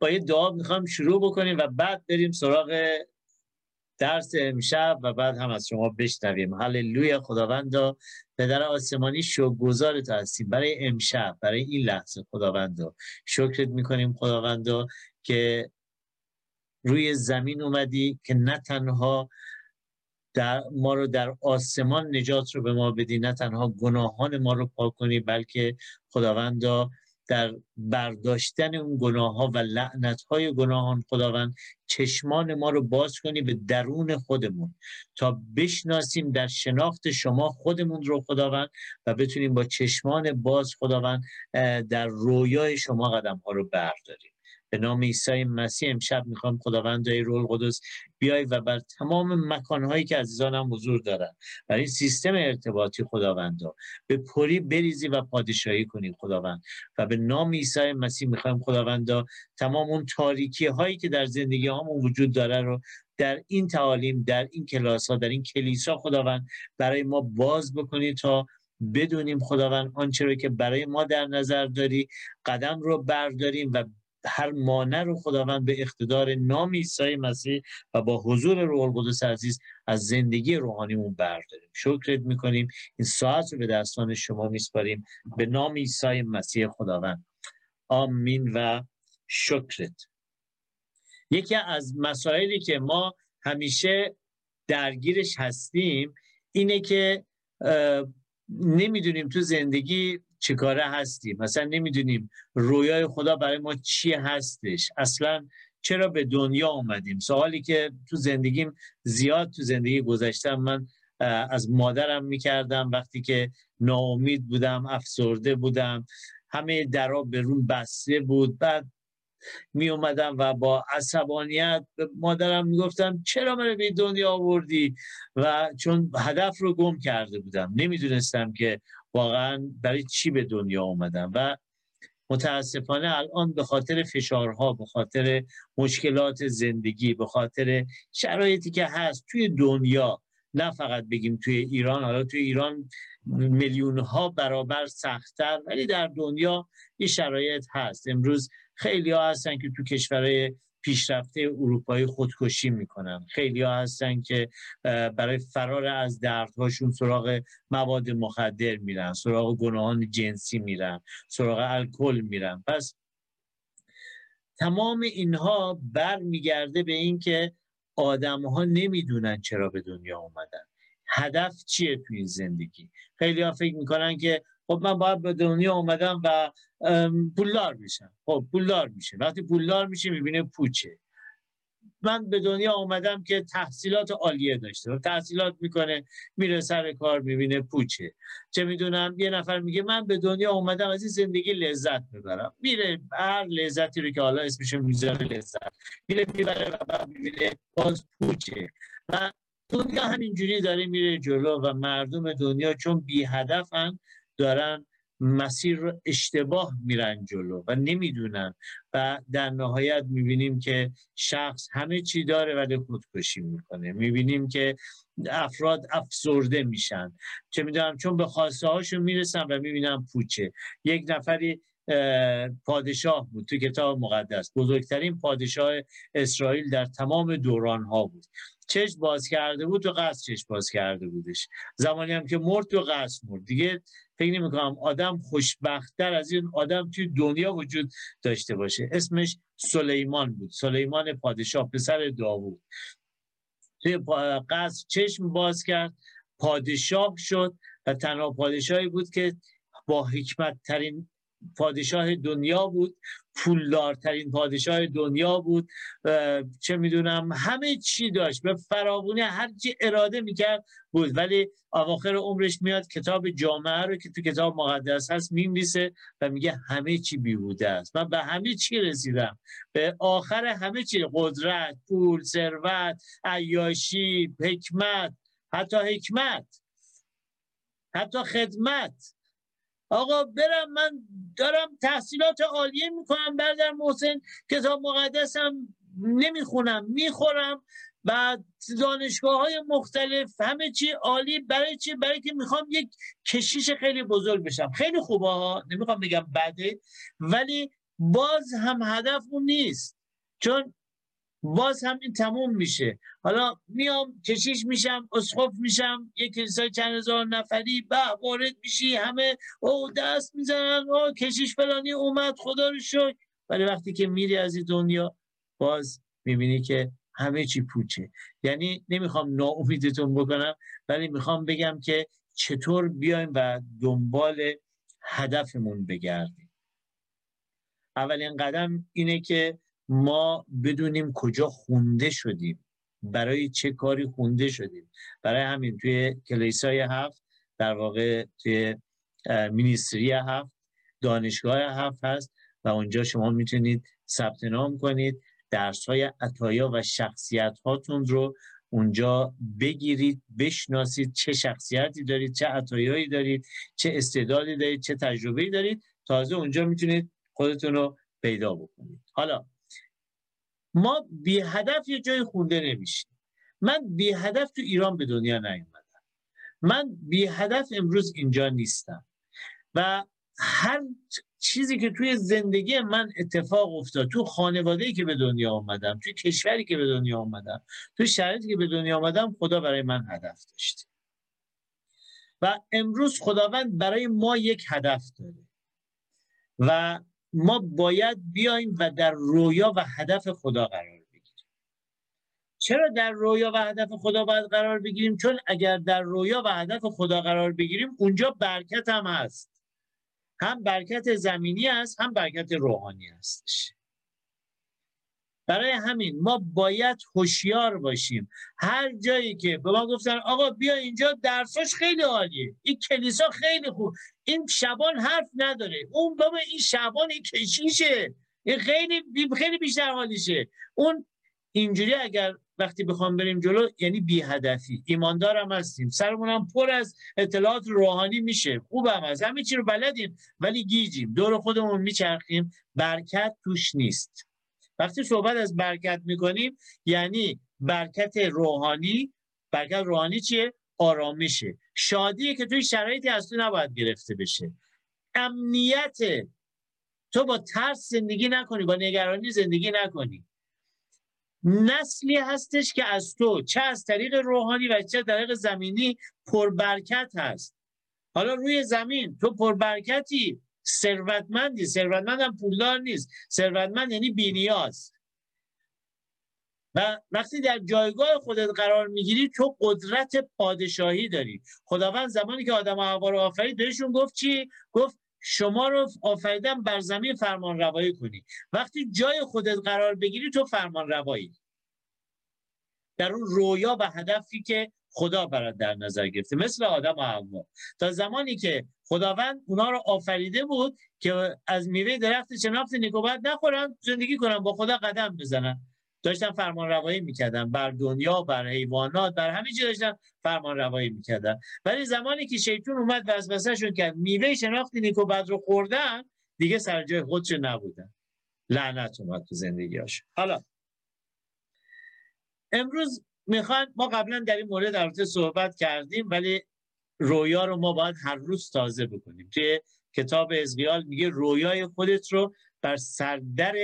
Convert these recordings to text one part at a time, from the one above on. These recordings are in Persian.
با یه دعا می‌خوام شروع بکنیم و بعد بریم سراغ درس امشب و بعد هم از شما بشنویم. هللویا خداوندا. پدر آسمانی شکرگزار هستیم برای امشب برای این لحظه خداوندا. شکرت می‌کنیم خداوندا که روی زمین اومدی که نه تنها در ما رو در آسمان نجات رو به ما بدی نه تنها گناهان ما رو پاک کنی بلکه خداوندا در برداشتن اون گناه ها و لعنت های گناهان خداوند چشمان ما رو باز کنی به درون خودمون تا بشناسیم در شناخت شما خودمون رو خداوند و بتونیم با چشمان باز خداوند در رویای شما قدم ها رو برداریم. به نام عیسی مسیح امشب می‌خوام خداوند رول قدس بیای و بر تمام مکانهایی که عزیزانم حضور دارن برای سیستم ارتباطی خداوندا به پری بریزی و پادشاهی کنی خداوند. و به نام عیسی مسیح می‌خوایم خداوندا تمام اون تاریکی هایی که در زندگی هامون وجود داره رو در این تعالیم در این کلاس ها در این کلیسا خداوند برای ما باز بکنی تا بدونیم خداوند آنچه رو که برای ما در نظر داری قدم رو برداریم و هر مانع رو خداوند به اقتدار نام عیسی مسیح و با حضور روح القدس عزیز از زندگی روحانیمون برداریم. شکرت می‌کنیم. این ساعت رو به دستان شما میسپاریم. به نام عیسی مسیح خداوند. آمین و شکرت. یکی از مسائلی که ما همیشه درگیرش هستیم اینه که نمی‌دونیم تو زندگی چیکاره هستیم؟ مثلا نمی‌دونیم رویای خدا برای ما چی هستش؟ اصلا چرا به دنیا اومدیم؟ سوالی که تو زندگیم زیاد تو زندگی گذشتم من از مادرم می‌کردم. وقتی که ناامید بودم افسرده بودم همه درا به بسته بود. بعد می اومدم و با عصبانیت به مادرم می‌گفتم چرا من به دنیا آوردی؟ و چون هدف رو گم کرده بودم. نمی‌دونستم که واقعا برای چی به دنیا اومدم و متاسفانه الان به خاطر فشارها به خاطر مشکلات زندگی به خاطر شرایطی که هست توی دنیا نه فقط بگیم توی ایران حالا توی ایران میلیون ها برابر سختتر ولی در دنیا این شرایط هست. امروز خیلی ها هستن که تو کشورهای پیشرفته اروپایی خودکشی می‌کنن. خیلی ها هستن که برای فرار از دردهاشون سراغ مواد مخدر میرن سراغ گناهان جنسی میرن سراغ الکل میرن. پس تمام اینها بر میگرده به اینکه آدم ها نمی‌دونن چرا به دنیا اومدن. هدف چیه تو این زندگی؟ خیلی ها فکر می‌کنن که خب من باید به دنیا اومدم و پولدار میشم. خب پولدار میشه وقتی پولدار میشه می‌بینه پوچه. من به دنیا آمدم که تحصیلات عالیه داشته. و تحصیلات می‌کنه میره سر کار می‌بینه پوچه. چه می‌دونم؟ یه نفر میگه من به دنیا آمدم از این زندگی لذت ببرم. میره هر لذتی رو که حالا اسمش می‌ذاره لذت. میره می‌بره و بعد می‌بینه باز پوچه. و دنیا همینجوری داره میره جلو و مردم دنیا چون بی هدفن دارن مسیر رو اشتباه میرن جلو و نمی‌دونن. و در نهایت می‌بینیم که شخص همه چی داره ولی خودکشی می‌کنه. می‌بینیم که افراد افسرده میشن. چه می‌دونم چون به خواسته هاشون می‌رسن و می‌بینم پوچه. یک نفری پادشاه بود. تو کتاب مقدس. بزرگترین پادشاه اسرائیل در تمام دوران ها بود. چشم باز کرده بود تو قصد چشم باز کرده بودش. زمانی هم که مرد تو قصد مرد. دیگه فکر نمی کنم آدم خوشبختتر از این آدم توی دنیا وجود داشته باشه. اسمش سلیمان بود. سلیمان پادشاه پسر داوود. توی قصد چشم باز کرد. پادشاه شد و تنها پادشاهی بود که با حکمت ترین پادشاه دنیا بود پولدارترین پادشاه دنیا بود چه می‌دونم همه چی داشت به فراوونه هر چی اراده می‌کرد بود. ولی اواخر عمرش میاد کتاب جامعه رو که تو کتاب مقدس هست میمیسه و میگه همه چی بیهوده است. من به همه چی رسیدم. به آخر همه چی قدرت پول ثروت عیاشی حکمت حتی حکمت حتی خدمت. آقا برم من دارم تحصیلات عالیه می‌کنم برادر محسن کتاب مقدسم نمی‌خونم می‌خورم. و دانشگاه های مختلف همه چی عالی برای چی؟ برای که می‌خوام یک کشیش خیلی بزرگ بشم. خیلی خوبه ها نمی‌خوام بگم بده ولی باز هم هدف اون نیست. چون باز هم این تموم میشه. حالا میام کشیش میشم اسخف میشم یک کلیسای چند هزار نفری به وارد میشی همه او دست می‌زنن او کشیش فلانی اومد خدا رو شکر. ولی وقتی که میری از این دنیا باز می‌بینی که همه چی پوچه. یعنی نمی‌خوام ناامیدتون بکنم ولی می‌خوام بگم که چطور بیایم و دنبال هدفمون بگردیم. اولین قدم اینه که ما بدونیم کجا خونده شدیم. برای چه کاری خونده شدیم. برای همین توی کلیسای هفت در واقع توی مینیستری هفت دانشگاه هفت هست و اونجا شما می‌تونید ثبت نام کنید درس های عطایا و شخصیت هاتون رو اونجا بگیرید بشناسید چه شخصیتی دارید چه عطایایی دارید چه استعدادی دارید چه تجربه دارید. تازه اونجا می‌تونید خودتون رو پیدا بکنید. حالا ما بی هدف یه جای خونده نمیشیم. من بی هدف تو ایران به دنیا نیومدم. من بی هدف امروز اینجا نیستم. و هر چیزی که توی زندگی من اتفاق افتاد تو خانواده که به دنیا آمدم توی کشوری که به دنیا آمدم تو شرایطی که به دنیا آمدم خدا برای من هدف داشت و امروز خداوند برای ما یک هدف داره. و ما باید بیایم و در رویا و هدف خدا قرار بگیریم. چرا در رویا و هدف خدا باید قرار بگیریم؟ چون اگر در رویا و هدف خدا قرار بگیریم اونجا برکت هم هست. هم برکت زمینی است هم برکت روحانی هستش. برای همین ما باید هوشیار باشیم. هر جایی که به ما گفتن آقا بیا اینجا درساش خیلی عالیه. این کلیسا خیلی خوب. این شبان حرف نداره. اون بابا این شبان این کشیشه. این خیلی خیلی بیشتر حالیشه اون اینجوری اگر وقتی بخوام بریم جلو یعنی بی هدفی. ایماندارم هستیم. سرمون هم پر از اطلاعات روحانی میشه. خوبم هست. همه چی رو بلدیم ولی گیجیم. دور خودمون میچرخیم. برکت توش نیست. وقتی صحبت از برکت می‌کنیم یعنی برکت روحانی. برکت روحانی چیه؟ آرامشه. شادیه که توی شرایطی از تو نباید گرفته بشه. امنیت. تو با ترس زندگی نکنی با نگرانی زندگی نکنی. نسلی هستش که از تو چه از طریق روحانی و چه طریق زمینی پربرکت هست. حالا روی زمین تو پربرکتی. ثروتمندی. ثروتمند هم پولدار نیست. ثروتمند یعنی بینیاز. و وقتی در جایگاه خودت قرار می‌گیری تو قدرت پادشاهی داری. خداوند زمانی که آدم و رو آفرید بهشون گفت چی؟ گفت شما رو آفریدن بر زمین فرمان روایی کنی. وقتی جای خودت قرار بگیری تو فرمان روایی در اون رویا و هدفی که خدا برات در نظر گرفته. مثل آدم و حوا. تا زمانی که خداوند اونا رو آفریده بود که از میوه درخت شناخت نیکوبت نخورن زندگی کنن با خدا قدم بزنن. داشتن فرمان روایی می‌کردن. بر دنیا بر حیوانات بر همه چی داشتن فرمان روایی می‌کردن. ولی زمانی که شیطون اومد وسوسهشون کرد. میوه شناخت نیکوبت رو خوردن دیگه سر جای خودش نبودن. لعنت اومد تو زندگیاش حالا امروز می‌خوان ما قبلا در این مورد در صحبت کردیم ولی رویا رو ما باید هر روز تازه بکنیم. توی کتاب ازگیال میگه رویای خودت رو بر سردر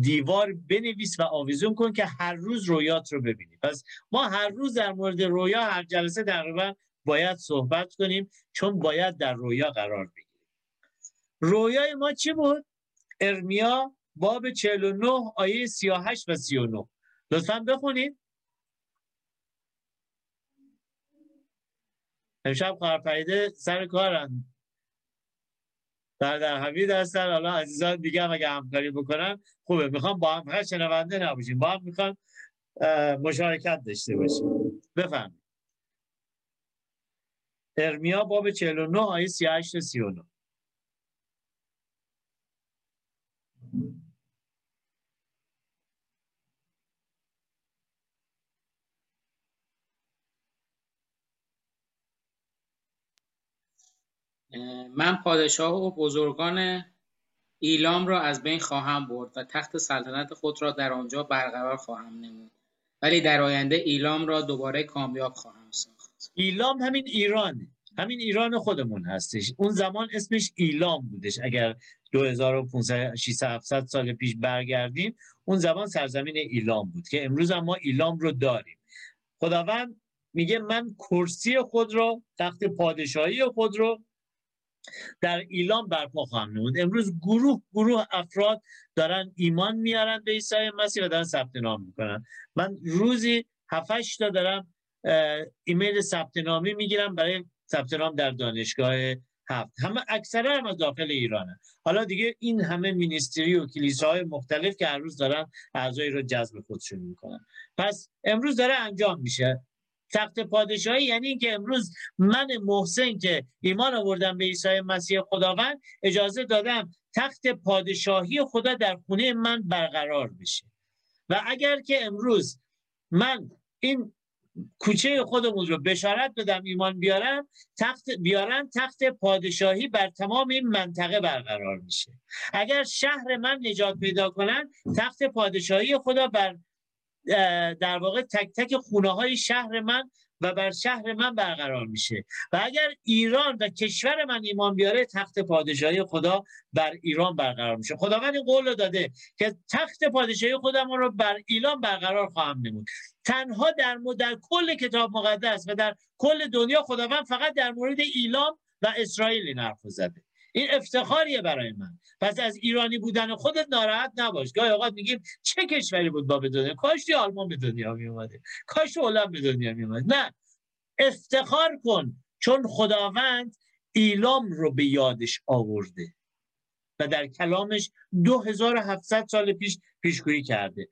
دیوار بنویس و آویزون کن که هر روز رویات رو ببینی. پس ما هر روز در مورد رویا هر جلسه تقریبا باید صحبت کنیم چون باید در رویا قرار بگیریم. رویای ما چی بود؟ ارمیا باب 49 آیه 38 و 39 لطفا بخونید. امشب خواهر سر کارن. در در حمید هستن. حالا عزیزان دیگه هم اگه همکاری بکنن خوبه. می‌خوام با هم فقط شنونده نباشیم. با هم می‌خوام مشارکت داشته باشیم. بفهم ارمیا باب 49 آیه 38 39 من پادشاه و بزرگان ایلام را از بین خواهم برد و تخت سلطنت خود را در آنجا برقرار خواهم نمود. ولی در آینده ایلام را دوباره کامیاب خواهم ساخت. ایلام همین ایرانه. همین ایران خودمون هستش. اون زمان اسمش ایلام بودش. اگر 2500 600 سال پیش برگردیم اون زمان سرزمین ایلام بود که امروز هم ما ایلام رو داریم. خداوند میگه من کرسی خود رو تخت پادشاهی خود رو در ایلام برپا خواهم نمود. امروز گروه گروه افراد دارن ایمان میارن به عیسی مسیح و دارن ثبت نام می‌کنن. من روزی 7 تا دارم ایمیل ثبت نامی می‌گیرم برای ثبت نام در دانشگاه هفت. همه اکثرا هم از داخل ایرانه. حالا دیگه این همه مینیستری و کلیساهای مختلف که هر روز دارن اعضایی رو جذب خودشون می‌کنن. پس امروز داره انجام میشه. تخت پادشاهی یعنی اینکه امروز من محسن که ایمان آوردم به عیسی مسیح خداوند اجازه دادم تخت پادشاهی خدا در خونه من برقرار بشه. و اگر که امروز من این کوچه خودمون رو بشارت بدم ایمان بیارم تخت بیارن تخت پادشاهی بر تمام این منطقه برقرار میشه. اگر شهر من نجات پیدا کنن تخت پادشاهی خدا بر در واقع تک تک خونه های شهر من و بر شهر من برقرار میشه. و اگر ایران و کشور من ایمان بیاره تخت پادشاهی خدا بر ایران برقرار میشه. خداوند این قول رو داده که تخت پادشاهی خودم رو بر ایران برقرار خواهم نمود. تنها در, در کل کتاب مقدس و در کل دنیا خداوند فقط در مورد ایلام و اسرائیل این حرف زده. این افتخاریه برای من. پس از ایرانی بودن خودت ناراحت نباش. گاهی اوقات میگیم چه کشوری بود با به دنیا؟ کاش آلمان به دنیا می اومده کاش هلند به دنیا می اومده نه. افتخار کن چون خداوند ایلام رو به یادش آورده و در کلامش 2700 سال پیش پیشگویی کرده.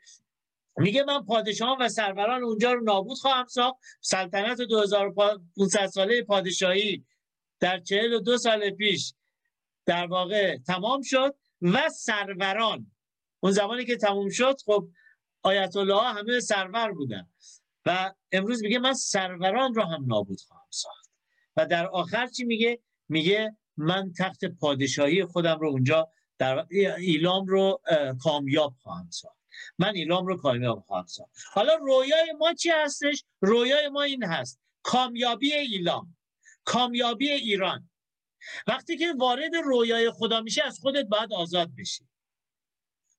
میگه من پادشاهان و سروران اونجا رو نابود خواهم ساخت. سلطنت 2500 ساله پادشاهی در 42 سال پیش در واقع تمام شد و سروران. اون زمانی که تمام شد خب آیت الله همه سرور بودن. و امروز میگه من سروران رو هم نابود خواهم ساخت. و در آخر چی میگه؟ میگه من تخت پادشاهی خودم رو اونجا در ایلام رو کامیاب خواهم ساخت. من ایلام رو کامیاب خواهم ساخت. حالا رویای ما چی هستش؟ رویای ما این هست. کامیابی ایلام. کامیابی ایران. وقتی که وارد رویای خدا میشه از خودت باید آزاد بشی.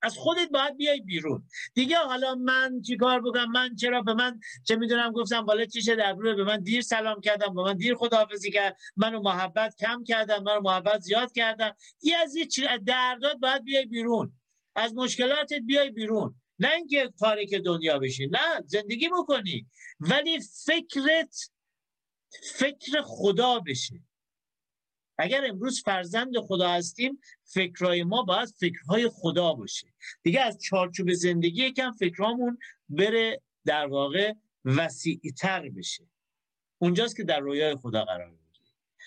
از خودت باید بیای بیرون. دیگه حالا من چیکار بکنم؟ من چرا به من چه می‌دونم گفتم بالا چیشه در به من دیر سلام کردم به من دیر خداحافظی کرد. منو محبت کم کردم منو محبت زیاد کردم یه از یه دردات باید بیای بیرون. از مشکلاتت بیای بیرون. نه اینکه تاریک دنیا بشی نه زندگی بکنی. ولی فکرت فکر خدا بشه. اگر امروز فرزند خدا هستیم فکرهای ما باید فکرهای خدا باشه. دیگه از چارچوب زندگی یکم فکرامون بره در واقع وسیعتر بشه. اونجاست که در رویای خدا قرار می‌گیره.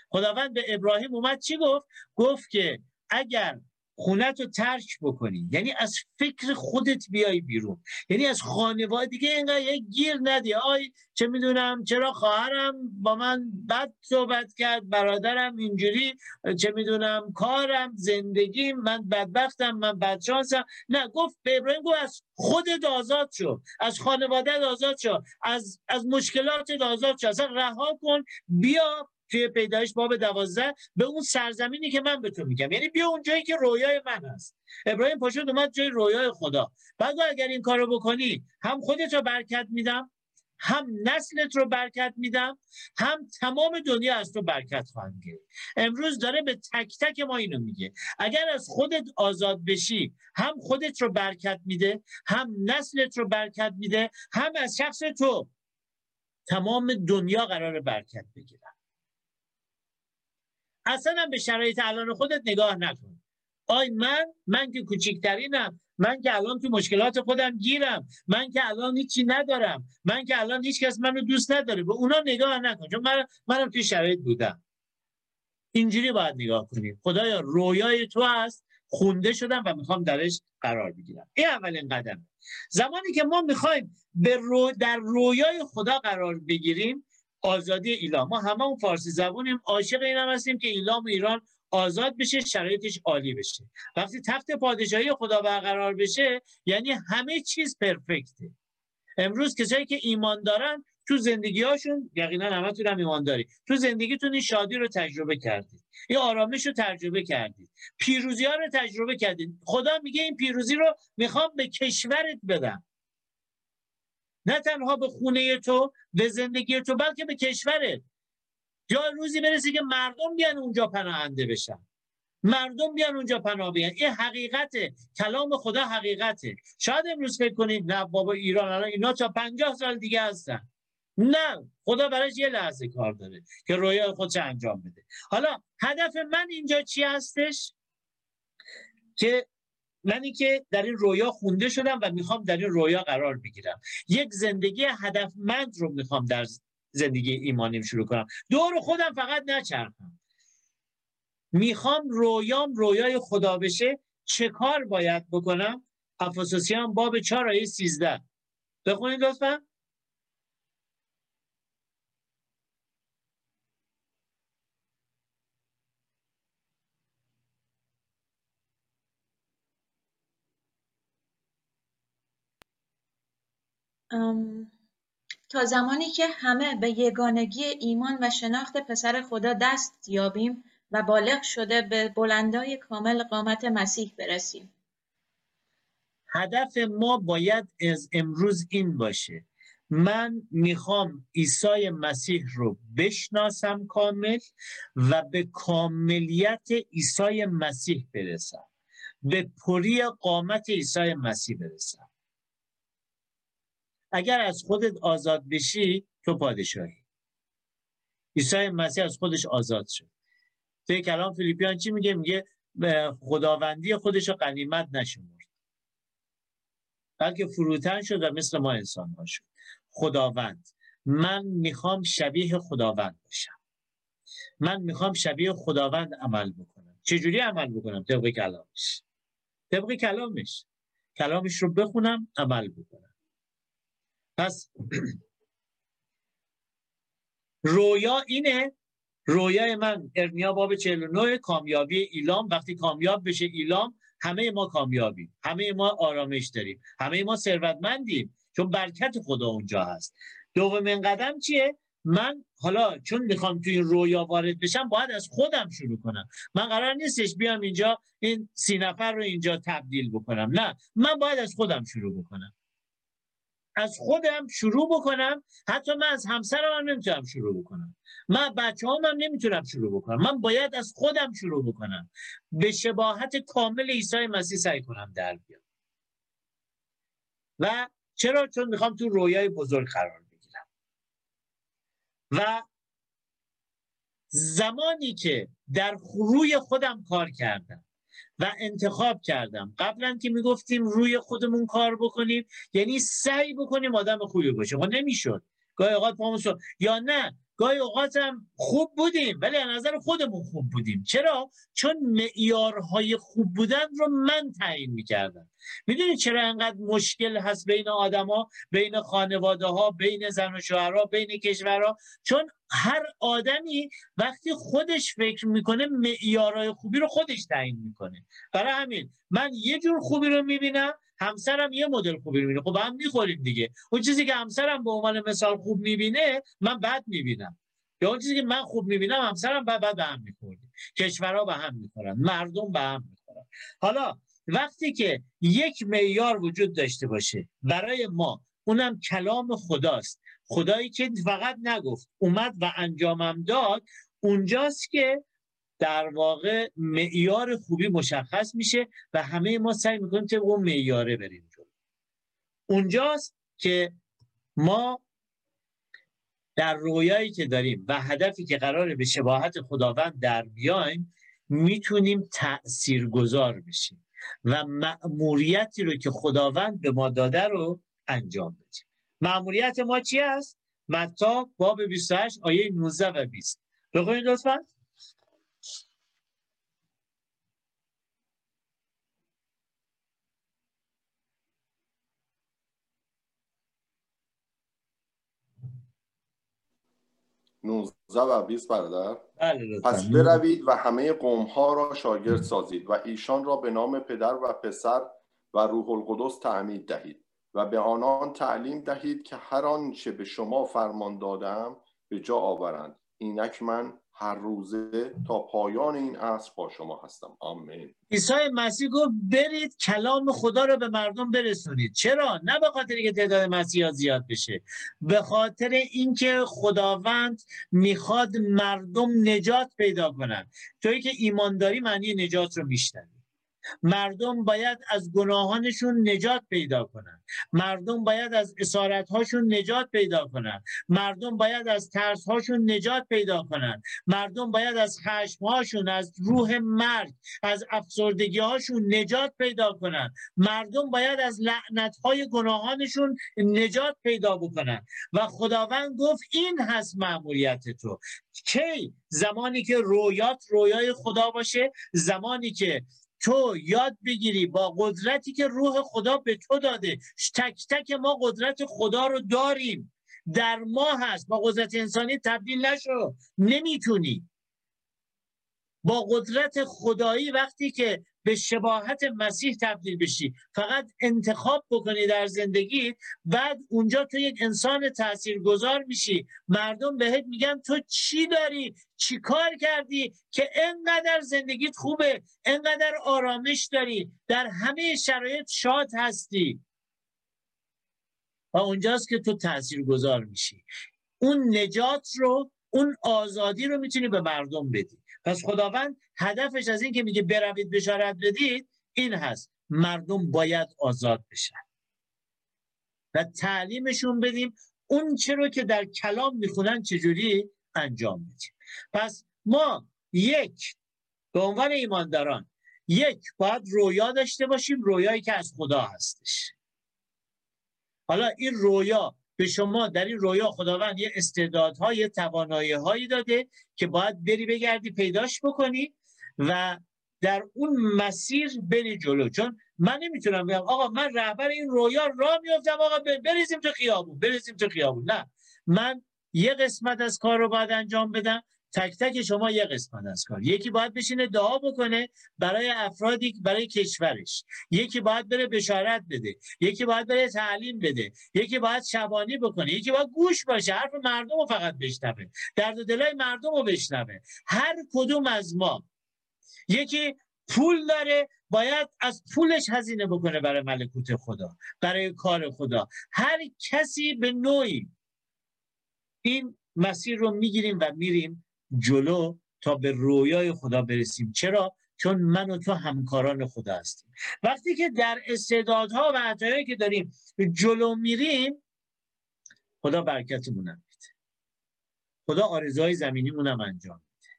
خداوند به ابراهیم اومد چی گفت؟ گفت که اگر خونت رو ترک بکنی. یعنی از فکر خودت بیای بیرون. یعنی از خانواده دیگه اینقدر یک گیر ندی. آی چه می‌دونم چرا خواهرم با من بد صحبت کرد برادرم اینجوری چه می‌دونم کارم زندگیم من بدبختم من بدشانسم. نه گفت به ابراهیم گفت از خودت آزاد شو. از خانواده آزاد شو. از از مشکلات آزاد شو. اصلا رها کن بیا توی پیدایش باب دوازده به اون سرزمینی که من به تو میگم. یعنی بیا اون جایی که رویای من هست. ابراهیم پاشد اومد جای رویای خدا. بعد اگر این کارو بکنی هم خودت رو برکت میدم هم نسلت رو برکت میدم هم تمام دنیا از تو برکت خواهند گرفت. امروز داره به تک تک ما اینو میگه. اگر از خودت آزاد بشی هم خودت رو برکت میده هم نسلت رو برکت میده هم از شخص تو تمام دنیا قرار برکت بگیرن. اصلا به شرایط الان خودت نگاه نکن. آی من من که کوچکترینم من که الان تو مشکلات خودم گیرم من که الان هیچی ندارم من که الان هیچ کس منو دوست نداره. به اونا نگاه نکن چون من منم توی شرایط بودم. اینجوری باید نگاه کنیم. خدایا رویای تو هست. خونده شدم و می‌خوام درش قرار بگیرم. این اولین قدم زمانی که ما می‌خوایم به رو در رویای خدا قرار بگیریم آزادی ایلام ما همه اون فارسی زبونیم عاشق این هم هستیم که ایلام و ایران آزاد بشه شرایطش عالی بشه. وقتی تخت پادشاهی خدا برقرار بشه یعنی همه چیز پرفکته. امروز کسایی که ایمان دارن تو زندگی هاشون یقینا همتون هم ایمان داری تو زندگیتون این شادی رو تجربه کردید. این آرامش رو تجربه کردید. پیروزی ها رو تجربه کردید. خدا میگه این پیروزی رو می‌خوام به کشورت بدم. نه تنها به خونه تو به زندگی تو بلکه به کشورت. یا روزی برسه که مردم بیان اونجا پناهنده بشن. مردم بیان اونجا پناه بیان. این حقیقته. کلام خدا حقیقته. شاید امروز فکر کنید نه بابا ایران الان اینا تا پنجاه سال دیگه هستن. نه خدا برایش یه لحظه کار داره که رویا خودش انجام بده. حالا هدف من اینجا چی هستش؟ که منی که در این رویا خونده شدم و می‌خوام در این رویا قرار بگیرم. یک زندگی هدفمند رو می‌خوام در زندگی ایمانیم شروع کنم. دور خودم فقط نچرخم. می‌خوام رویام رویای خدا بشه چه کار باید بکنم؟ افسوسیان باب 4 آیه 13 بخونید لطفا. تا زمانی که همه به یگانگی ایمان و شناخت پسر خدا دست یابیم و بالغ شده به بلندای کامل قامت مسیح برسیم. هدف ما باید از امروز این باشه. من می‌خوام عیسی مسیح رو بشناسم کامل و به کاملیت عیسی مسیح برسم. به پری قامت عیسی مسیح برسم. اگر از خودت آزاد بشی تو پادشاهی. عیسی مسیح از خودش آزاد شد. توی کلام فیلیپیان چی میگه؟ میگه خداوندی خودش رو قنیمت نشمرد. بلکه فروتن شد و مثل ما انسان ها شد. خداوند. من می‌خوام شبیه خداوند باشم. من می‌خوام شبیه خداوند عمل بکنم. چجوری عمل بکنم؟ طبق کلامش. طبق کلامش. کلامش رو بخونم عمل بکنم. پس رویا اینه رویای من ارمیا باب 49 کامیابی ایلام. وقتی کامیاب بشه ایلام همه ما کامیابیم. همه ما آرامش داریم. همه ما ثروتمندیم. چون برکت خدا اونجا هست. دومین قدم چیه؟ من حالا چون می‌خوام توی این رویا وارد بشم باید از خودم شروع کنم. من قرار نیستش بیام اینجا این سی نفر رو اینجا تبدیل بکنم. نه من باید از خودم شروع بکنم. از خودم شروع بکنم. حتی من از همسرم هم نمی‌تونم شروع بکنم. من بچه هم, هم نمی‌تونم شروع بکنم. من باید از خودم شروع بکنم. به شباهت کامل عیسی مسیح سعی کنم در بیام. و چرا؟ چون می‌خوام تو رویای بزرگ قرار بگیرم. و زمانی که در روی خودم کار کردم و انتخاب کردم. قبلا که می‌گفتیم روی خودمون کار بکنیم یعنی سعی بکنیم آدم خوبی باشه. خب نمی‌شد. گاهی اوقات یا نه گاهی اوقات هم خوب بودیم ولی از نظر خودمون خوب بودیم. چرا؟ چون معیارهای خوب بودن رو من تعیین می‌کردم. می‌دونید چرا انقدر مشکل هست بین آدما بین خانواده ها بین زن و شوهرها بین کشورها؟ چون هر آدمی وقتی خودش فکر می‌کنه معیارهای خوبی رو خودش تعیین می‌کنه. برای همین من یه جور خوبی رو می‌بینم همسرم یه مدل خوبی می‌بینه. خب هم می‌خوریم دیگه. اون چیزی که همسرم به عنوان مثال خوب می‌بینه من بد می‌بینم. یا اون چیزی که من خوب می‌بینم همسرم بعد بعد به هم می‌خوریم کشورها به هم می‌خورن. مردم به هم می‌خورن. حالا وقتی که یک معیار وجود داشته باشه برای ما اونم کلام خداست. خدایی که فقط نگفت اومد و انجامم داد اونجاست که در واقع معیار خوبی مشخص میشه و همه ما سعی می‌کنیم که اون معیاره بریم جلو. اونجاست که ما در رویایی که داریم و هدفی که قراره به شباهت خداوند در بیایم می‌تونیم تأثیر گذار بشیم و مأموریتی رو که خداوند به ما داده رو انجام بدیم. مأموریت ما چی است؟ متا باب 28 آیه 19 و 20 بخونید لطفا. 19 و 20 برادر. بله پس بروید و همه قوم ها را شاگرد سازید و ایشان را به نام پدر و پسر و روح القدس تعمید دهید و به آنان تعلیم دهید که هر آنچه به شما فرمان دادم به جا آورند. اینک من هر روزه تا پایان این عصر با شما هستم. آمین. عیسی مسیح گفت برید کلام خدا رو به مردم برسونید. چرا؟ نه به خاطر که تعداد مسیحا زیاد بشه. به خاطر اینکه خداوند می‌خواد مردم نجات پیدا کنن. توی که ایمانداری معنی نجات رو میشنوی. مردم باید از گناهانشون نجات پیدا کنن. مردم باید از اسارت هاشون نجات پیدا کنن. مردم باید از ترس هاشون نجات پیدا کنن. مردم باید از خشم هاشون از روح مرگ از افسردگی هاشون نجات پیدا کنن. مردم باید از لعنت های گناهانشون نجات پیدا بکنن. و خداوند گفت این هست معمولیت تو. کی؟ زمانی که رویات رویای خدا باشه زمانی که تو یاد بگیری با قدرتی که روح خدا به تو داده تک تک ما قدرت خدا رو داریم. در ما هست. با قدرت انسانی تبدیل نشو. نمی‌تونی. با قدرت خدایی وقتی که به شباهت مسیح تبدیل بشی. فقط انتخاب بکنی در زندگی بعد اونجا تو یک انسان تاثیرگذار میشی. مردم بهت میگن تو چی داری؟ چی کار کردی که انقدر زندگیت خوبه انقدر آرامش داری؟ در همه شرایط شاد هستی. و اونجاست که تو تاثیرگذار میشی. اون نجات رو اون آزادی رو می‌تونی به مردم بدی. پس خداوند هدفش از این که میگه بروید بشارت بدید این هست. مردم باید آزاد بشن. و تعلیمشون بدیم. اون چه که در کلام می‌خونن چجوری انجام بدیم پس ما یک به عنوان ایمانداران یک باید رویا داشته باشیم رویایی که از خدا هستش. حالا این رویا به شما در این رویا خداوند یه استعدادهای یه توانایی هایی داده که باید بری بگردی پیداش بکنی و در اون مسیر بری جلو. چون من نمی‌تونم بگم آقا من رهبر این رویا را میافتم آقا بریزیم تو خیابون بریزیم تو خیابون. نه. من یه قسمت از کار رو باید انجام بدم. تک تک شما یه قسمت از کار. یکی باید بشینه دعا بکنه برای افرادی برای کشورش. یکی باید بره بشارت بده. یکی باید بره تعلیم بده. یکی باید شبانی بکنه. یکی باید گوش باشه. حرف مردم رو فقط بشنوه. درد و دلای مردم رو بشنوه. هر کدوم از ما. یکی پول داره. باید از پولش هزینه بکنه برای ملکوت خدا. برای کار خدا. هر کسی به نوعی این مسیر رو می‌گیریم و میریم جلو تا به رویای خدا برسیم. چرا؟ چون من و تو همکاران خدا هستیم. وقتی که در استعدادها و عطایایی که داریم جلو میریم خدا برکتمون میده. خدا آرزوهای زمینیمون هم انجام میده.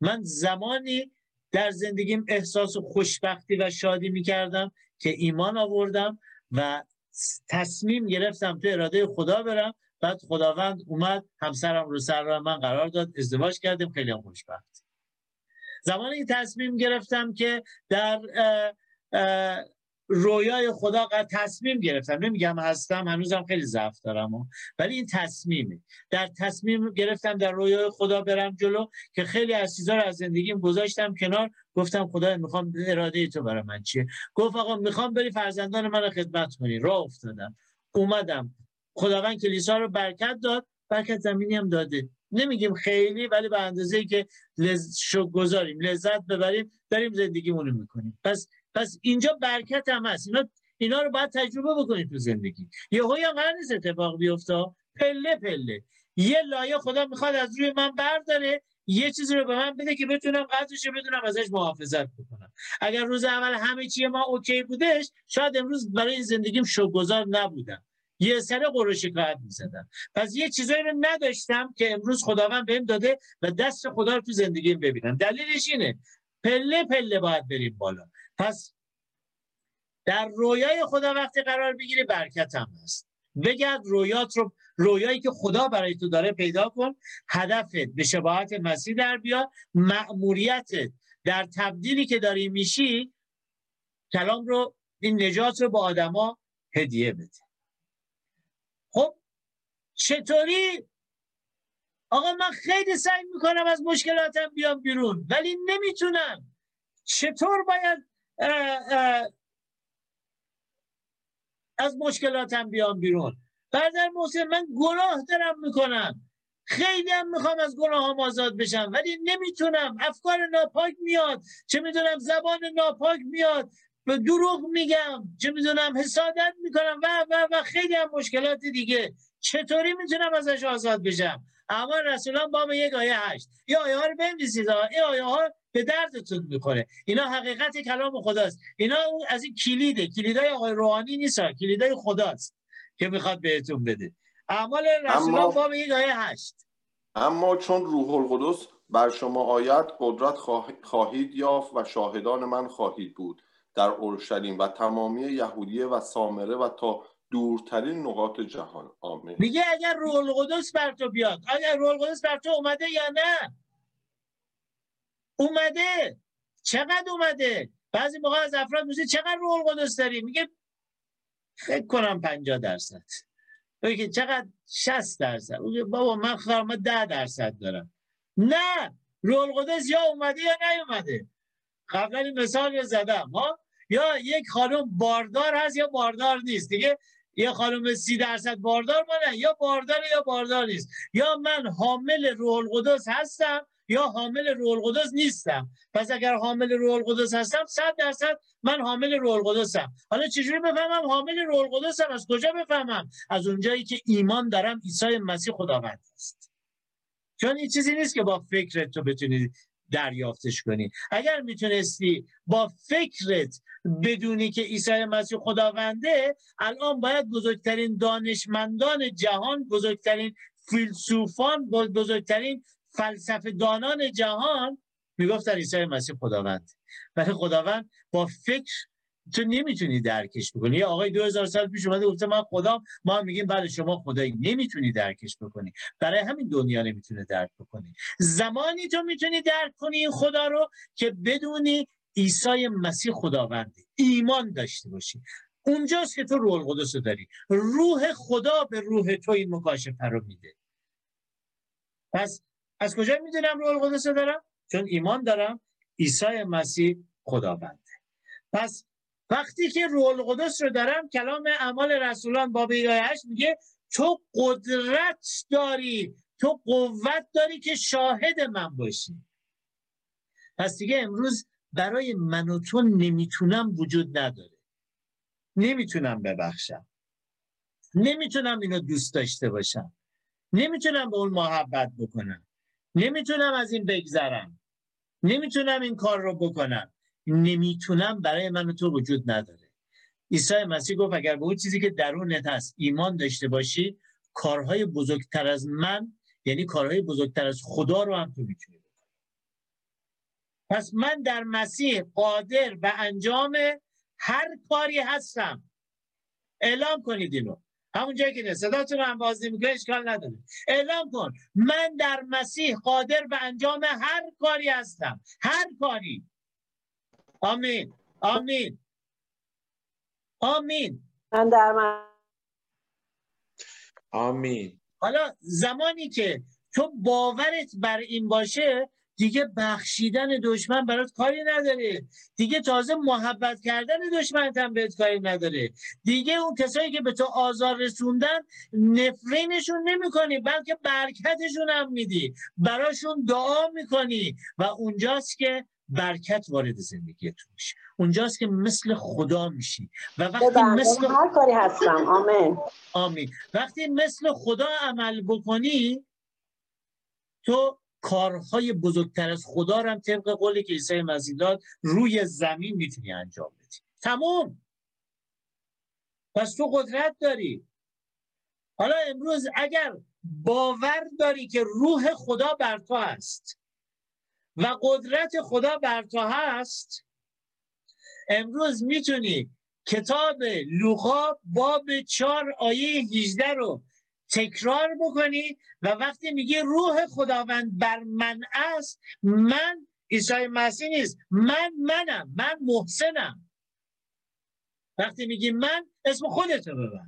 من زمانی در زندگیم احساس خوشبختی و شادی می‌کردم که ایمان آوردم و تصمیم گرفتم تو اراده خدا برم بعد خداوند اومد همسرم رو سر را من قرار داد ازدواج کردیم خیلی خوشبخت. زمانی این تصمیم گرفتم که در رویای خدا تصمیم گرفتم. نمیگم هستم هنوزم خیلی ضعف دارم. ولی این تصمیمه. در تصمیم گرفتم در رویای خدا برم جلو که خیلی از چیزا رو از زندگیم گذاشتم کنار. گفتم خدا می‌خوام اراده تو برای من چیه؟ گفت آقا می‌خوام بری فرزندان من خدمت کنی. راه افتادم. اومدم. خداوند کلیسا رو برکت داد برکت زمینی هم داده. نمیگیم خیلی ولی به اندازه که لز... گذاریم لذت ببریم داریم زندگیمون رو می‌کنیم. پس پس اینجا برکت هم هست. اینا اینا رو باید تجربه بکنید تو زندگی. یه هم قرار نیست اتفاق بیفته. پله پله. یه لایه خدا می‌خواد از روی من برداره یه چیزی رو به من بده که بتونم قدرش بدونم ازش محافظت بکنم. اگر روز اول همه چیه ما اوکی بودش شاید امروز برای زندگیم شوگذار نبودم. یه سر قرو شکایت می‌زدم. پس یه چیزایی رو نداشتم که امروز خداوند بهم داده و دست خدا رو تو زندگیم ببینم. دلیلش اینه. پله پله باید بریم بالا. پس در رویای خدا وقتی قرار بگیری برکت هم هست. بگرد رویات رو رویایی که خدا برای تو داره پیدا کن. هدفت به شباهت مسیح در بیا. مأموریتت در تبدیلی که داری میشی کلام رو این نجات رو به آدما هدیه بده. چطوری؟ آقا من خیلی سعی می‌کنم از مشکلاتم بیام بیرون ولی نمی‌تونم. چطور باید از مشکلاتم بیام بیرون؟ برادر محسن من گناه دارم می‌کنم. خیلی هم می‌خوام از گناه آزاد بشم ولی نمی‌تونم. افکار ناپاک میاد. چه می‌دونم زبان ناپاک میاد. به دروغ میگم. چه می‌دونم حسادت می‌کنم. و و و خیلی هم مشکلات دیگه. چطوری می‌تونم ازش آزاد بشم؟ اما رسولان باب یک آیه هشت. یا آیه ها رو بنویسید این آیه ها به دردتون می‌خوره. اینا حقیقت کلام خداست. اینا از این کلیده. کلیدای آقای روحانی نیست کلیدای خداست که می‌خواد بهتون بده. اعمال رسولان باب یک آیه هشت. اما چون روح القدس بر شما آید قدرت خواهید یافت و شاهدان من خواهید بود. در اورشلیم و تمامی یهودیه و سامره و تا دورترین نقاط جهان. آمین. میگه اگر روح القدس بر تو بیاد. اگر روح القدس بر تو اومده یا نه؟ اومده. چقدر اومده؟ بعضی موقع از افراد میگه چقدر روح القدس داری؟ میگه فکر کنم 50 درصد. میگه چقدر؟ 60 درصد. میگه بابا من خواهم 10 درصد دارم. نه. روح القدس یا اومده یا نیومده. قبلا این مثال رو زدم ها؟ یا یک خانم باردار هست یا باردار نیست. دیگه یه خانم سی درصد باردار مانه یا باردار یا باردار نیست. یا من حامل روح القدس هستم یا حامل روح القدس نیستم. پس اگر حامل روح القدس هستم صد درصد من حامل روح القدسم. حالا چجوری بفهمم حامل روح القدسم؟ از کجا بفهمم؟ از اونجایی که ایمان دارم عیسی مسیح خداوند است. چون این چیزی نیست که با فکرت تو بتونی دریافتش کنی. اگر می‌تونستی با فکرت بدونی که عیسی مسیح خداونده الان باید بزرگترین دانشمندان جهان بزرگترین فیلسوفان بزرگترین فلسفه دانان جهان می‌گفتن عیسی مسیح خداوند. ولی خداوند با فکر تو نمی‌تونی درکش بکنی. یه آقای 2000 سال پیش اومده گفته من خدا ما میگیم بعد شما خدایی. نمی‌تونی درکش بکنی. برای همین دنیا نمی‌تونه درک بکنی. زمانی تو می‌تونی درک کنی این خدا رو که بدونی عیسی مسیح خداونده. ایمان داشته باشی. اونجاست که تو روح القدس داری. روح خدا به روح تو این مکاشفه رو میده. پس از کجا می‌دونم روح القدس دارم؟ چون ایمان دارم. عیسی مسیح خداونده. پس وقتی که روح القدس رو دارم کلام اعمال رسولان باب 8 میگه تو قدرت داری تو قوت داری که شاهد من باشی. پس دیگه امروز برای من و تو نمی‌تونم وجود نداره. نمی‌تونم ببخشم. نمی‌تونم اینو دوست داشته باشم. نمی‌تونم به اون محبت بکنم. نمی‌تونم از این بگذرم. نمی‌تونم این کار رو بکنم. نمی‌تونم برای من و تو وجود نداره. عیسی مسیح گفت اگر به اون چیزی که درونت هست ایمان داشته باشی کارهای بزرگتر از من یعنی کارهای بزرگتر از خدا رو هم تو می‌تونی پس من در مسیح قادر به انجام هر کاری هستم. اعلام کنید اینو. همون جایی که صداتون رو هم باز نمی‌کنه اشکال نداره. اعلام کن. من در مسیح قادر به انجام هر کاری هستم. هر کاری. آمین. آمین. آمین. من در من آمین. حالا زمانی که تو باورت بر این باشه دیگه بخشیدن دشمن برات کاری نداره. دیگه تازه محبت کردن دشمن هم بهت کاری نداره. دیگه اون کسایی که به تو آزار رسوندن نفرینشون نمی‌کنی بلکه برکتشون هم میدی. براشون دعا می‌کنی. و اونجاست که برکت وارد زندگی تو میشه. اونجاست که مثل خدا میشی. و وقتی مثل هر کاری هستم. آمین. آمین. وقتی مثل خدا عمل بکنی تو کارهای بزرگتر از خدا رو هم طبق قولی که عیسی مسیح داد روی زمین می‌تونی انجام بدی. تمام پس تو قدرت داری. حالا امروز اگر باور داری که روح خدا بر تو هست و قدرت خدا بر تو هست. امروز می‌تونی کتاب لوقا باب چار آیه 18 رو تکرار بکنی و وقتی میگه روح خداوند بر من است من عیسی مسیح نیست. من منم من محسنم. وقتی میگی من اسم خودتو ببر.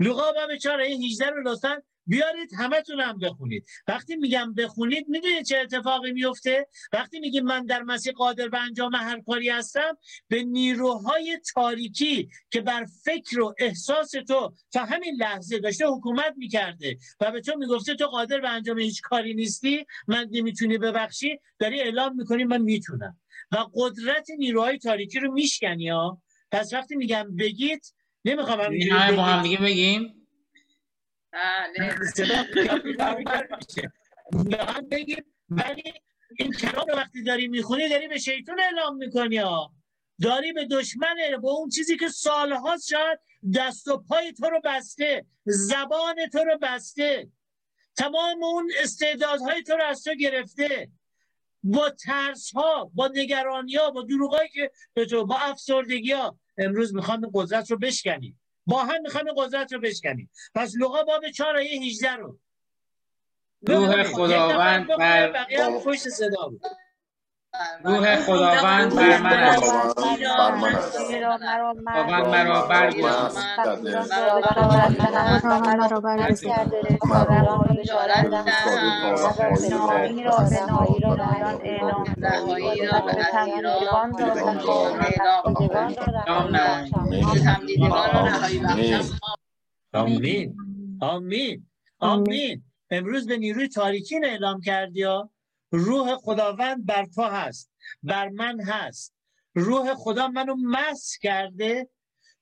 لوقا باب 4 آیه 18 رو لطفا بیارید همتون هم بخونید. وقتی میگم بخونید می‌دونید چه اتفاقی میفته وقتی میگیم من در مسیح قادر به انجام هر کاری هستم به نیروهای تاریکی که بر فکر و احساس تو تا همین لحظه داشته حکومت می‌کرده و به تو می‌گفته تو قادر به انجام هیچ کاری نیستی من نمی‌تونی ببخشی داری اعلام می‌کنی من می‌تونم. و قدرت نیروهای تاریکی رو میشکنی ها. پس وقتی میگم بگید نمی‌خوام هم با هم دیگه بگیم؟ بله. ولی این کلام وقتی داری می‌خونی داری به شیطان اعلام می‌کنی ها. داری به دشمن با اون چیزی که سالها شاید دست و پای تو رو بسته زبان تو رو بسته. تمام اون استعدادهای تو رو از تو گرفته. با ترس ها با نگرانی ها با دروغایی که به تو با افسردگی ها امروز می‌خوام قدرت رو بشکنیم. با هم می‌خوام قدرت رو بشکنیم. پس لغا باب 4 آیه 18 رو. روح خداوند بر بقیه هم پشت صدا بود. روح خداوند بر من است خداوند مرا برگزید آمین آمین آمین امروز به نیروی تاریکی اعلام کردی ها روح خداوند بر تو هست بر من هست. روح خدا منو مس کرده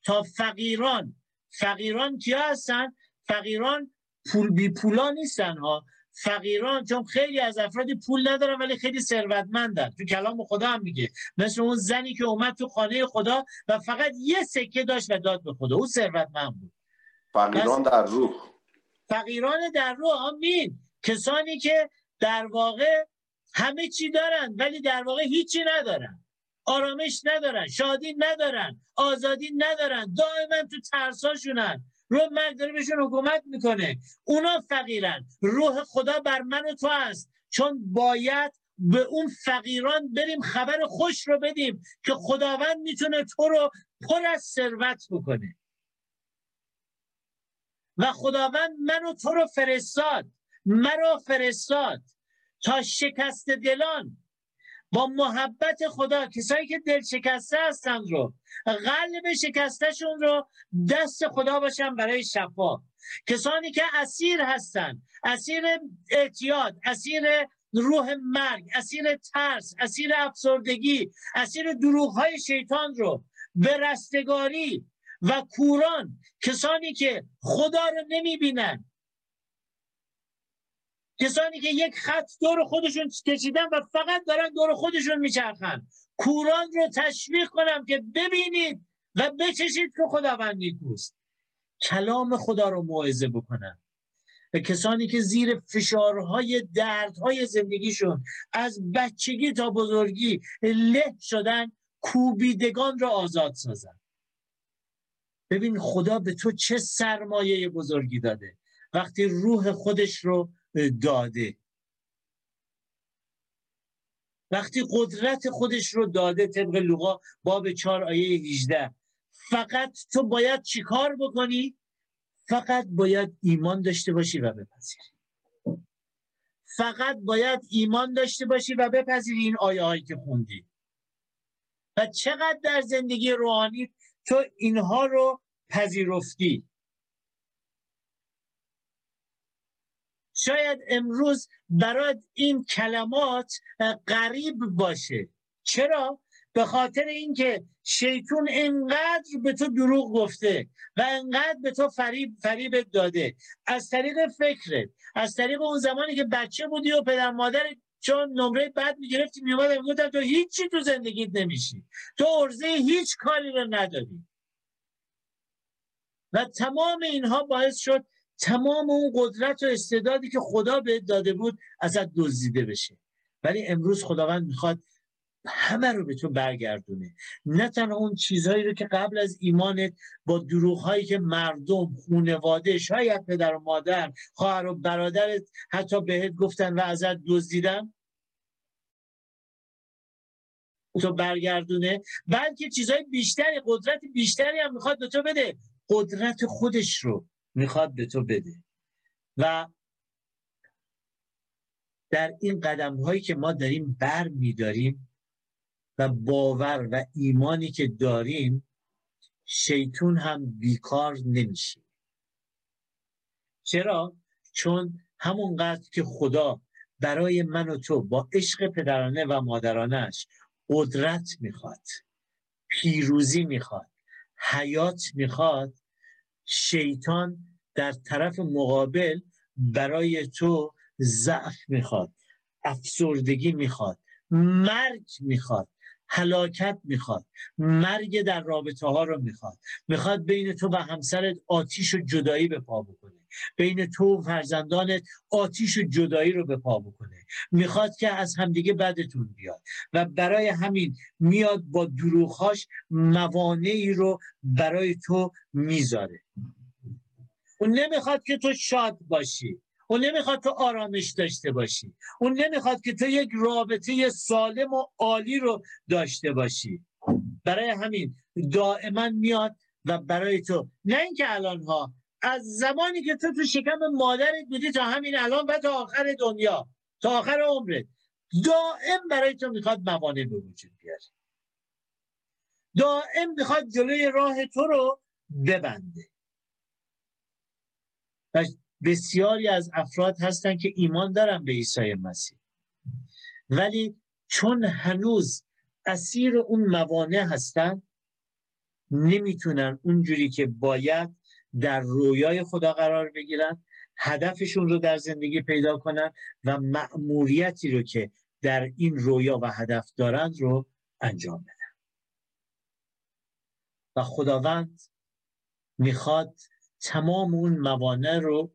تا فقیران. فقیران کیا هستن؟ فقیران پول بی پولا نیستن ها. فقیران چون خیلی از افرادی پول ندارن ولی خیلی ثروتمندن. تو کلام خدا هم میگه. مثل اون زنی که اومد تو خانه خدا و فقط یه سکه داشت و داد به خدا. او ثروتمند بود. فقیران در روح. فقیران در روح آمین. کسانی که در واقع همه چی دارن ولی در واقع هیچی ندارن. آرامش ندارن شادی ندارن آزادی ندارن. دائما تو ترساشونن. روح مرگ داره بهشون حکومت می‌کنه. اونا فقیرن. روح خدا بر من و تو هست چون باید به اون فقیران بریم خبر خوش رو بدیم که خداوند می‌تونه تو رو پر از ثروت بکنه. و خداوند منو تو رو فرستاد. مرا فرستاد. تا شکست دلان. با محبت خدا کسایی که دل شکسته هستن رو قلب شکستشون رو دست خدا باشن برای شفا. کسانی که اسیر هستن اسیر اعتیاد اسیر روح مرگ اسیر ترس اسیر افسردگی اسیر دروغ های شیطان رو به رستگاری و کوران کسانی که خدا رو نمی‌بینن کسانی که یک خط دور خودشون کشیدن و فقط دارن دور خودشون میچرخن. کوران رو تشویق کنم که ببینید و بچشید که خداوند نیکوست. کلام خدا رو موعظه بکنم. و کسانی که زیر فشارهای دردهای زندگیشون از بچگی تا بزرگی له شدن کوبیدگان را آزاد سازن. ببین خدا به تو چه سرمایه بزرگی داده. وقتی روح خودش رو داده. وقتی قدرت خودش رو داده طبق لغا باب 4 آیه 18 فقط تو باید چیکار بکنی؟ فقط باید ایمان داشته باشی و بپذیری. فقط باید ایمان داشته باشی و بپذیری این آیه هایی که خوندی. و چقدر در زندگی روحانی تو اینها رو پذیرفتی؟ شاید امروز برای این کلمات غریب باشه. چرا؟ به خاطر اینکه شیطون انقدر به تو دروغ گفته و انقدر به تو فریب فریب داده. از طریق فکرت از طریق اون زمانی که بچه بودی و پدر مادر چون نمره بعد می‌گرفتی میومد می‌گفتن تو هیچی تو زندگیت نمیشی. تو ارزه هیچ کاری رو نداری. و تمام اینها باعث شد تمام اون قدرت و استعدادی که خدا به داده بود ازت دزدیده بشه. ولی امروز خداوند می‌خواد همه رو به تو برگردونه. نه تنها اون چیزهایی رو که قبل از ایمانت با دروغ هایی که مردم خونواده شاید پدر و مادر خواهر و برادرت حتی بهت گفتن و ازت دزدیدن تو برگردونه. بلکه چیزهای بیشتری قدرت بیشتری هم می‌خواد به تو بده. قدرت خودش رو. می‌خواد به تو بده و در این قدم هایی که ما داریم بر میداریم و باور و ایمانی که داریم شیطون هم بیکار نمیشه چرا؟ چون همونقدر که خدا برای من و تو با عشق پدرانه و مادرانش قدرت می‌خواد پیروزی می‌خواد حیات می‌خواد شیطان در طرف مقابل برای تو ضعف می‌خواد افسردگی می‌خواد مرگ می‌خواد هلاکت می‌خواد مرگ در رابطه ها رو می‌خواد. می‌خواد بین تو و همسرت آتیش و جدایی به پا بکنه. بین تو و فرزندانت آتیش و جدایی رو به پا بکنه. می‌خواد که از همدیگه بدتون بیاد. و برای همین میاد با دروخاش موانعی رو برای تو می‌ذاره. اون نمی‌خواد که تو شاد باشی. اون نمی‌خواد تو آرامش داشته باشی. اون نمی‌خواد که تو یک رابطه سالم و عالی رو داشته باشی. برای همین دائما میاد و برای تو. نه اینکه الان ها از زمانی که تو تو شکم مادرت بودی تا همین الان و تا آخر دنیا. تا آخر عمرت. دائم برای تو می‌خواد موانع به وجود بیاره. دائم می‌خواد جلوی راه تو رو ببنده. و بسیاری از افراد هستن که ایمان دارن به عیسی مسیح. ولی چون هنوز اسیر اون موانع هستن نمی‌تونن اونجوری که باید در رویای خدا قرار بگیرن هدفشون رو در زندگی پیدا کنن و مأموریتی رو که در این رویا و هدف دارند رو انجام بدن. و خداوند می‌خواد تمام اون موانع رو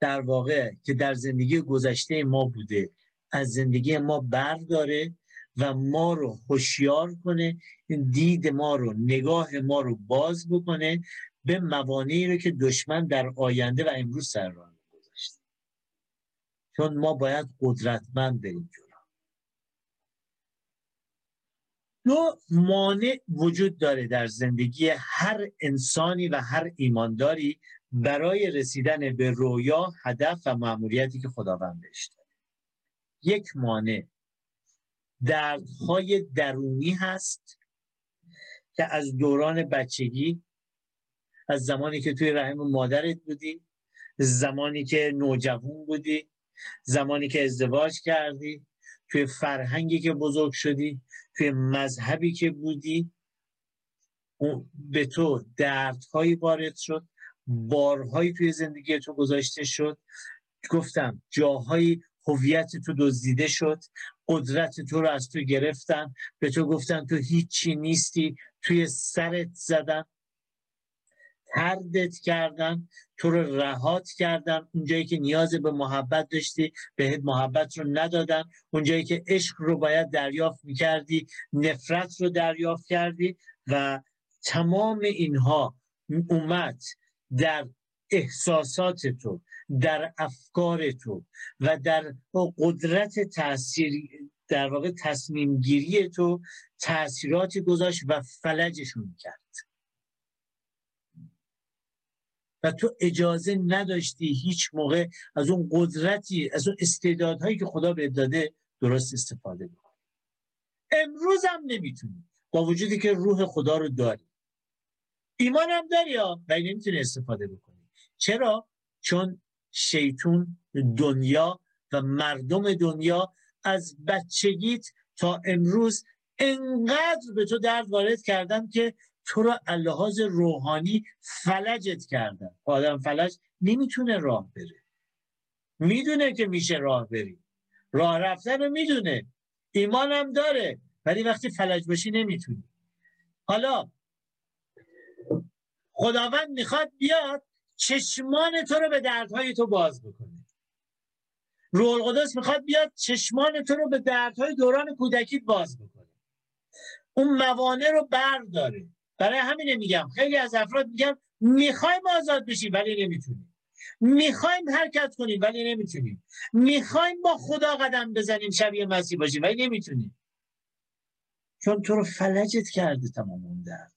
در واقع که در زندگی گذشته ما بوده از زندگی ما برداره و ما رو هوشیار کنه دید ما رو نگاه ما رو باز بکنه به موانعی رو که دشمن در آینده و امروز سر راه گذاشته. چون ما باید قدرتمند بریم جلو. دو مانع وجود داره در زندگی هر انسانی و هر ایمانداری برای رسیدن به رویا هدف و معمولیتی که خداوند بهش داره یک مانع دردهای درونی هست که از دوران بچگی از زمانی که توی رحم مادرت بودی زمانی که نوجوان بودی زمانی که ازدواج کردی توی فرهنگی که بزرگ شدی توی مذهبی که بودی به تو دردهایی وارد شد بارهایی توی زندگی تو گذاشته شد. گفتم جاهایی هویت تو دزدیده شد قدرت تو رو از تو گرفتن. به تو گفتن تو هیچی نیستی توی سرت زدن. تردت کردن تو رو رهات کردن اونجایی که نیاز به محبت داشتی بهت محبت رو ندادن. اونجایی که عشق رو باید دریافت می‌کردی نفرت رو دریافت کردی و تمام اینها اومد در احساسات تو در افکار تو و در قدرت تاثیر در واقع تصمیم گیری تو تاثیراتی گذاشت و فلجشون کرد. و تو اجازه نداشتی هیچ موقع از اون قدرتی از اون استعدادهایی که خدا به داده درست استفاده بکنی. امروز هم نمی‌تونی. با وجودی که روح خدا رو داری. ایمان هم داری ولی نمی‌تونی استفاده بکنی. چرا؟ چون شیطون دنیا و مردم دنیا از بچگیت تا امروز انقدر به تو درد وارد کردن که تو رو لحاظ روحانی فلجت کردن آدم فلج نمی‌تونه راه بره. می‌دونه که میشه راه بری. راه رفتن رو می‌دونه. ایمانم داره ولی وقتی فلج باشی نمی‌تونی. حالا خداوند می‌خواد بیاد چشمان تو رو به دردهای تو باز بکنه. روح القدس می‌خواد بیاد چشمان تو رو به دردهای دوران کودکی باز بکنه. اون موانع رو برداره. برای همینه میگم. خیلی از افراد میگن می‌خوایم آزاد بشیم ولی نمی‌تونیم. می‌خوایم حرکت کنیم ولی نمی‌تونیم. می‌خوایم با خدا قدم بزنیم شبیه مسیح باشیم ولی نمی‌تونیم. چون تو رو فلجت کرده تمام اون درد.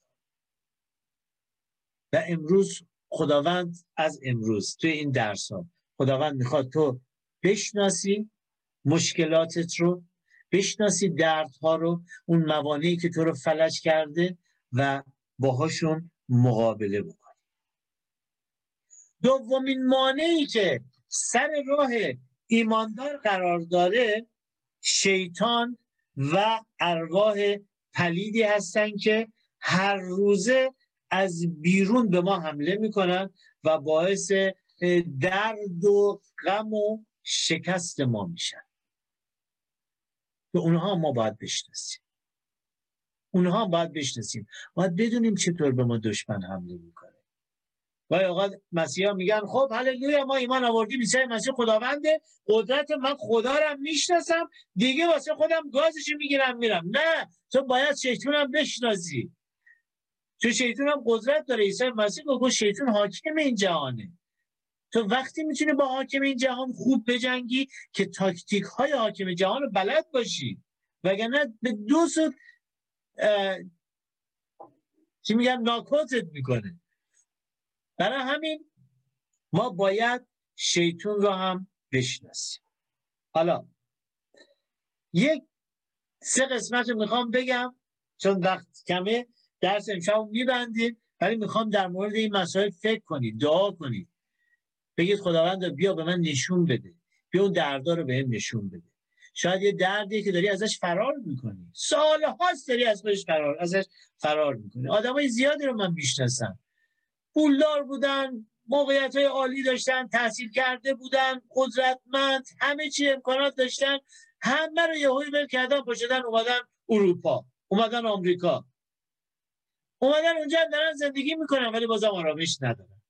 و امروز خداوند از امروز توی این درس ها خداوند می‌خواد تو بشناسی مشکلاتت رو بشناسی دردها رو اون موانعی که تو رو فلج کرده و باهاشون مقابله بکنی دومین مانعی که سر راه ایماندار قرار داره شیطان و ارواح پلیدی هستن که هر روزه از بیرون به ما حمله می‌کنن و باعث درد و غم و شکست ما میشن. به اونها ما باید بشناسیم. اونها باید بشناسیم. باید بدونیم چطور به ما دشمن حمله می‌کنه. و اوقات مسیحا میگن خب هللویا ما ایمان آوردیم عیسی مسیح خداونده. قدرت من خدا رو می‌شناسم. دیگه واسه خودم گازش می‌گیرم میرم. نه تو باید شیطونم بشناسی. تو شیطون هم قدرت داره. عیسی مسیح گفت شیطون حاکم این جهانه. تو وقتی می‌تونی با حاکم این جهان خوب بجنگی که تاکتیک های حاکم جهان رو بلد باشی. وگرنه به دو سود چی میگن؟ ناکوتت می‌کنه. برای همین ما باید شیطون رو هم بشناسیم. حالا یک سه قسمت رو می‌خوام بگم چون وقت کمه درس امشب میبندیم ولی می‌خوام در مورد این مسائل فکر کنید دعا کنید بگید خداوند بیا به من نشون بده. بیا اون دردا رو به نشون بده. شاید یه دردی که داری ازش فرار می‌کنی. سال هاست داری ازش فرار ازش فرار می‌کنی. آدمای زیادی رو من می‌شناسم. پولدار بودن موقعیت های عالی داشتن تحصیل کرده بودن قدرتمند همه چی امکانات داشتن. همه رو یهویی ول کردن پشدن اومدن اروپا اومدن آمریکا. اومدن اونجا دارن زندگی می‌کنن ولی بازم آرامش ندارن.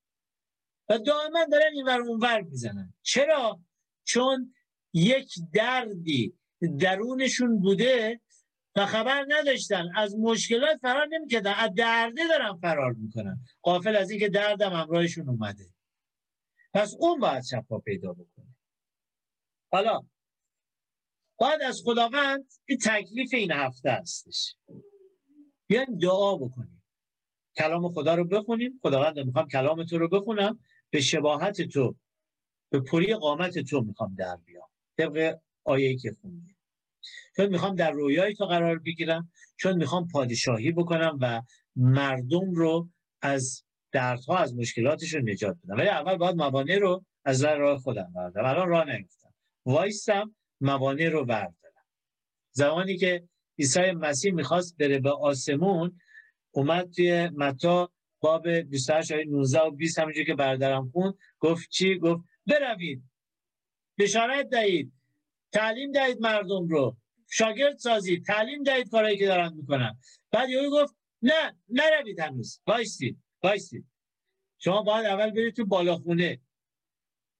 و دائما دارن این ور اونور می‌زنن. چرا؟ چون یک دردی درونشون بوده و خبر نداشتن. از مشکلات فرار نمی‌کردن. از درده دارن فرار می‌کنن. قافل از اینکه دردم همراهشون اومده. پس اون باید شفا پیدا بکنه. حالا باید از خداوند این تکلیف این هفته هستش. بیایم دعا بکنیم. کلام خدا رو بخونیم. خداوند می‌خوام کلام تو رو بخونم. به شباهت تو به پری قامت تو می‌خوام در بیام. طبق آیه‌ای که خوندیم. چون می‌خوام در رویای تو قرار بگیرم چون می‌خوام پادشاهی بکنم و مردم رو از دردها از مشکلاتشون نجات بدم. ولی اول باید موانع رو از راه خودم بردارم. الان راه نگفتم. وایستم موانع رو بردارم. زمانی که عیسی مسیح می‌خواست بره به آسمون اومد توی متا باب 28 آیه 19 و 20 همونجور که بردارم خون گفت چی؟ گفت بروید. بشارت دهید. تعلیم دهید مردم رو. شاگرد سازید. تعلیم دهید کارهایی که دارن می‌کنن. بعد یهو گفت نه نروید هنوز. وایستید وایستید شما باید اول برید تو بالاخونه.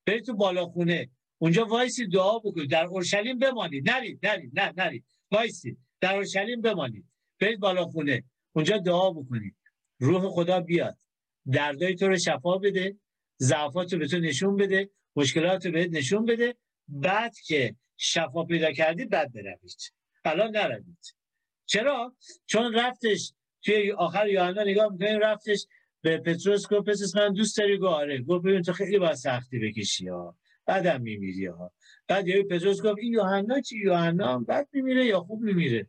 برید تو بالاخونه. اونجا وایسی دعا بکنید. در اورشلیم بمانید. نرید نرید نه نرید. وایسید. در اورشلیم بمانید. برید بالاخونه. اونجا دعا بکنید. روح خدا بیاد. دردای تو رو شفا بده. ضعفات رو به تو نشون بده. مشکلات رو بهت نشون بده بعد که شفا پیدا کردی بعد بروید. الان نروید. چرا؟ چون رفتش توی آخر یوحنا نگاه می‌کنیم رفتش به پتروس گفت پتروس من دوست داری؟ گفت آره. گفت ببین تو خیلی باید سختی بکشی ها. بعدم میمیری ها. بعد یه پتروس گفت این یوحنا چی؟ یوحنا بعد میمیره یا خوب میمیره؟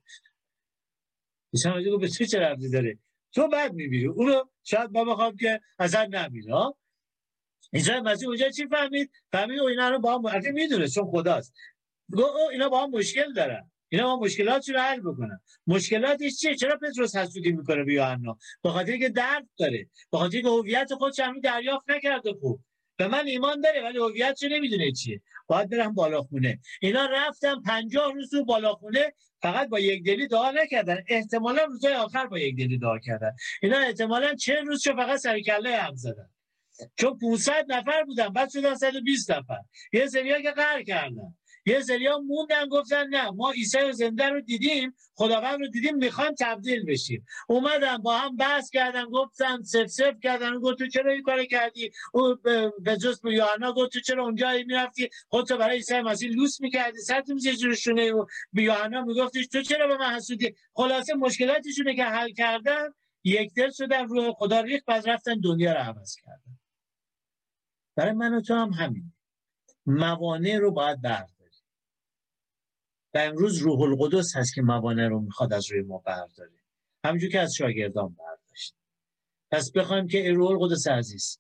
ایسا گفت به چه رفتی داره؟ تو بعد میمیری. اونو شاید ما بخوام که اصلا نمیره عیسی مسیح اونجا چی فهمید؟ فهمید اینا رو با هم البته می‌دونه چون خداست. گفت اینا با هم مشکل دارن. اینا با مشکلات رو حل بکنن. مشکلاتش چیه؟ چرا پتروس حسودی می‌کنه به یوحنا؟ به خاطر که درد داره. به خاطر که هویت خودش همین دریافت نکرده خوب. به من ایمان داره ولی هویتش نمی‌دونه چیه. باید برم بالاخونه اینا رفتن پنجاه روز تو بالاخونه فقط با یک دلی دعا نکردن. احتمالا روزهای آخر با یک دلی دعا کردن. اینا احتمالا چه روز شو فقط سر کله هم زدن. چون 500 نفر بودن بعد شدن 120 نفر. یه سریا که قهر کردن. یه سریا موندن گفتن نه ما عیسی زنده رو دیدیم خداوند رو دیدیم می‌خوان تبدیل بشیم. اومدن با هم بحث کردن گفتن سف سف کردن. گفت تو چرا این کار کردی؟ او به جز به یوحنا گفت تو چرا اونجا می‌رفتی؟ خودتو برای عیسی مسیح لوس می‌کردی. سرت میزیشونه و به یوحنا میگفتش تو چرا به من حسودی؟ خلاصه مشکلاتشونه که حل کردن یک دل شدن روح خدا ریخت بعد رفتن دنیا رو عوض کردن. برای من و تو هم همین. موانع رو باید برداری و امروز روح القدس هست که موانع رو می‌خواد از روی ما برداره همینجور که از شاگردان برداشت پس بخوایم که روح القدس عزیز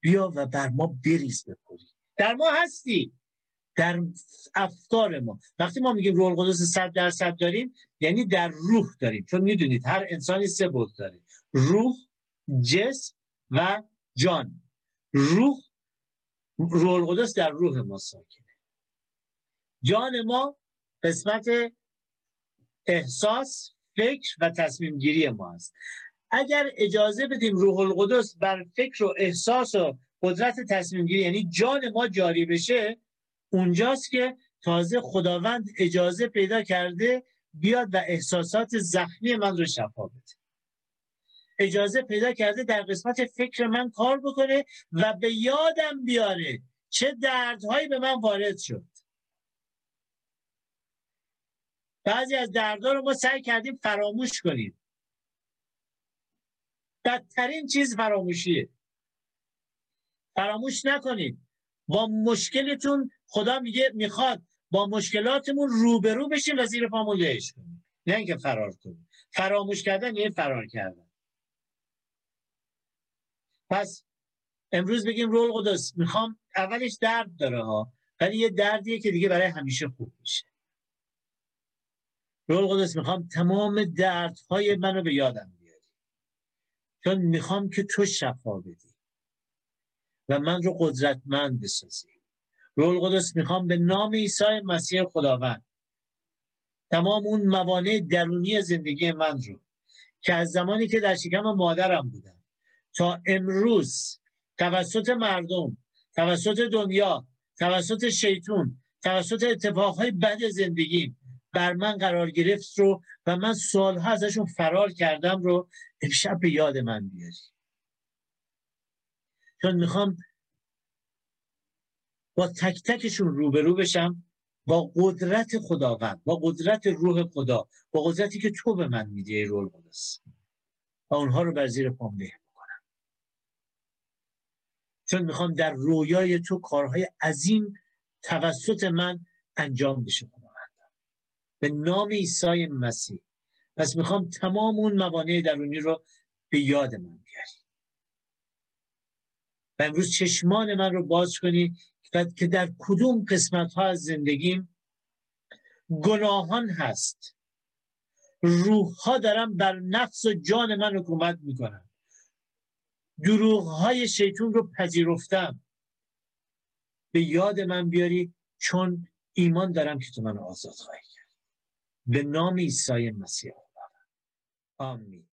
بیا و بر ما بریز بپری در ما هستی. در افکار ما. وقتی ما میگیم روح القدس صد درصد داریم یعنی در روح داریم. چون می‌دونید هر انسانی سه بود داره. روح جسم و جان. روح روح القدس در روح ما ساکنه. جان ما قسمت احساس فکر و تصمیم گیری ما است. اگر اجازه بدیم روح القدس بر فکر و احساس و قدرت تصمیم گیری یعنی جان ما جاری بشه اونجاست که تازه خداوند اجازه پیدا کرده بیاد و احساسات زخمی من رو شفا بده. اجازه پیدا کرده در قسمت فکر من کار بکنه و به یادم بیاره چه دردهایی به من وارد شد. بعضی از دردها رو ما سعی کردیم فراموش کنیم. بدترین چیز فراموشیه. فراموش نکنید. با مشکلتون خدا میگه می‌خواد با مشکلاتمون روبرو بشیم و زیر پامون لهش کنیم. نه اینکه فرار کنیم. فراموش کردن یه فرار کردن. پس امروز بگیم رول قدس. می‌خوام اولش درد داره ها ولی یه دردیه که دیگه برای همیشه خوب میشه. رول قدس می‌خوام تمام دردهای منو به یادم بیاری. چون می‌خوام که تو شفا بدی و من رو قدرتمند بسازی. رول قدس می‌خوام به نام عیسی مسیح خداوند تمام اون موانع درونی زندگی من رو که از زمانی که در شکم مادرم بودم تا امروز توسط مردم توسط دنیا توسط شیطون توسط اتفاقهای بد زندگی بر من قرار گرفت رو و من سالها ازشون فرار کردم رو امشب به یاد من بیاری چون می‌خوام با تک تکشون روبرو بشم با قدرت خداوند با قدرت روح خدا با قدرتی که تو به من میدی رول قدس و اونها رو بر زیر پام چون می‌خوام در رویای تو کارهای عظیم توسط من انجام بشه. به نام عیسی مسیح. پس می‌خوام تمام اون موانع درونی رو به یاد من بیاری و امروز چشمان من رو باز کنی که در کدوم قسمت ها از زندگیم گناهان هست. روح ها دارم بر نفس و جان من حکومت می‌کنن. دروغ های شیطون رو پذیرفتم. به یاد من بیاری چون ایمان دارم که تو من آزاد خواهی کرد. به نام عیسی مسیح آمین.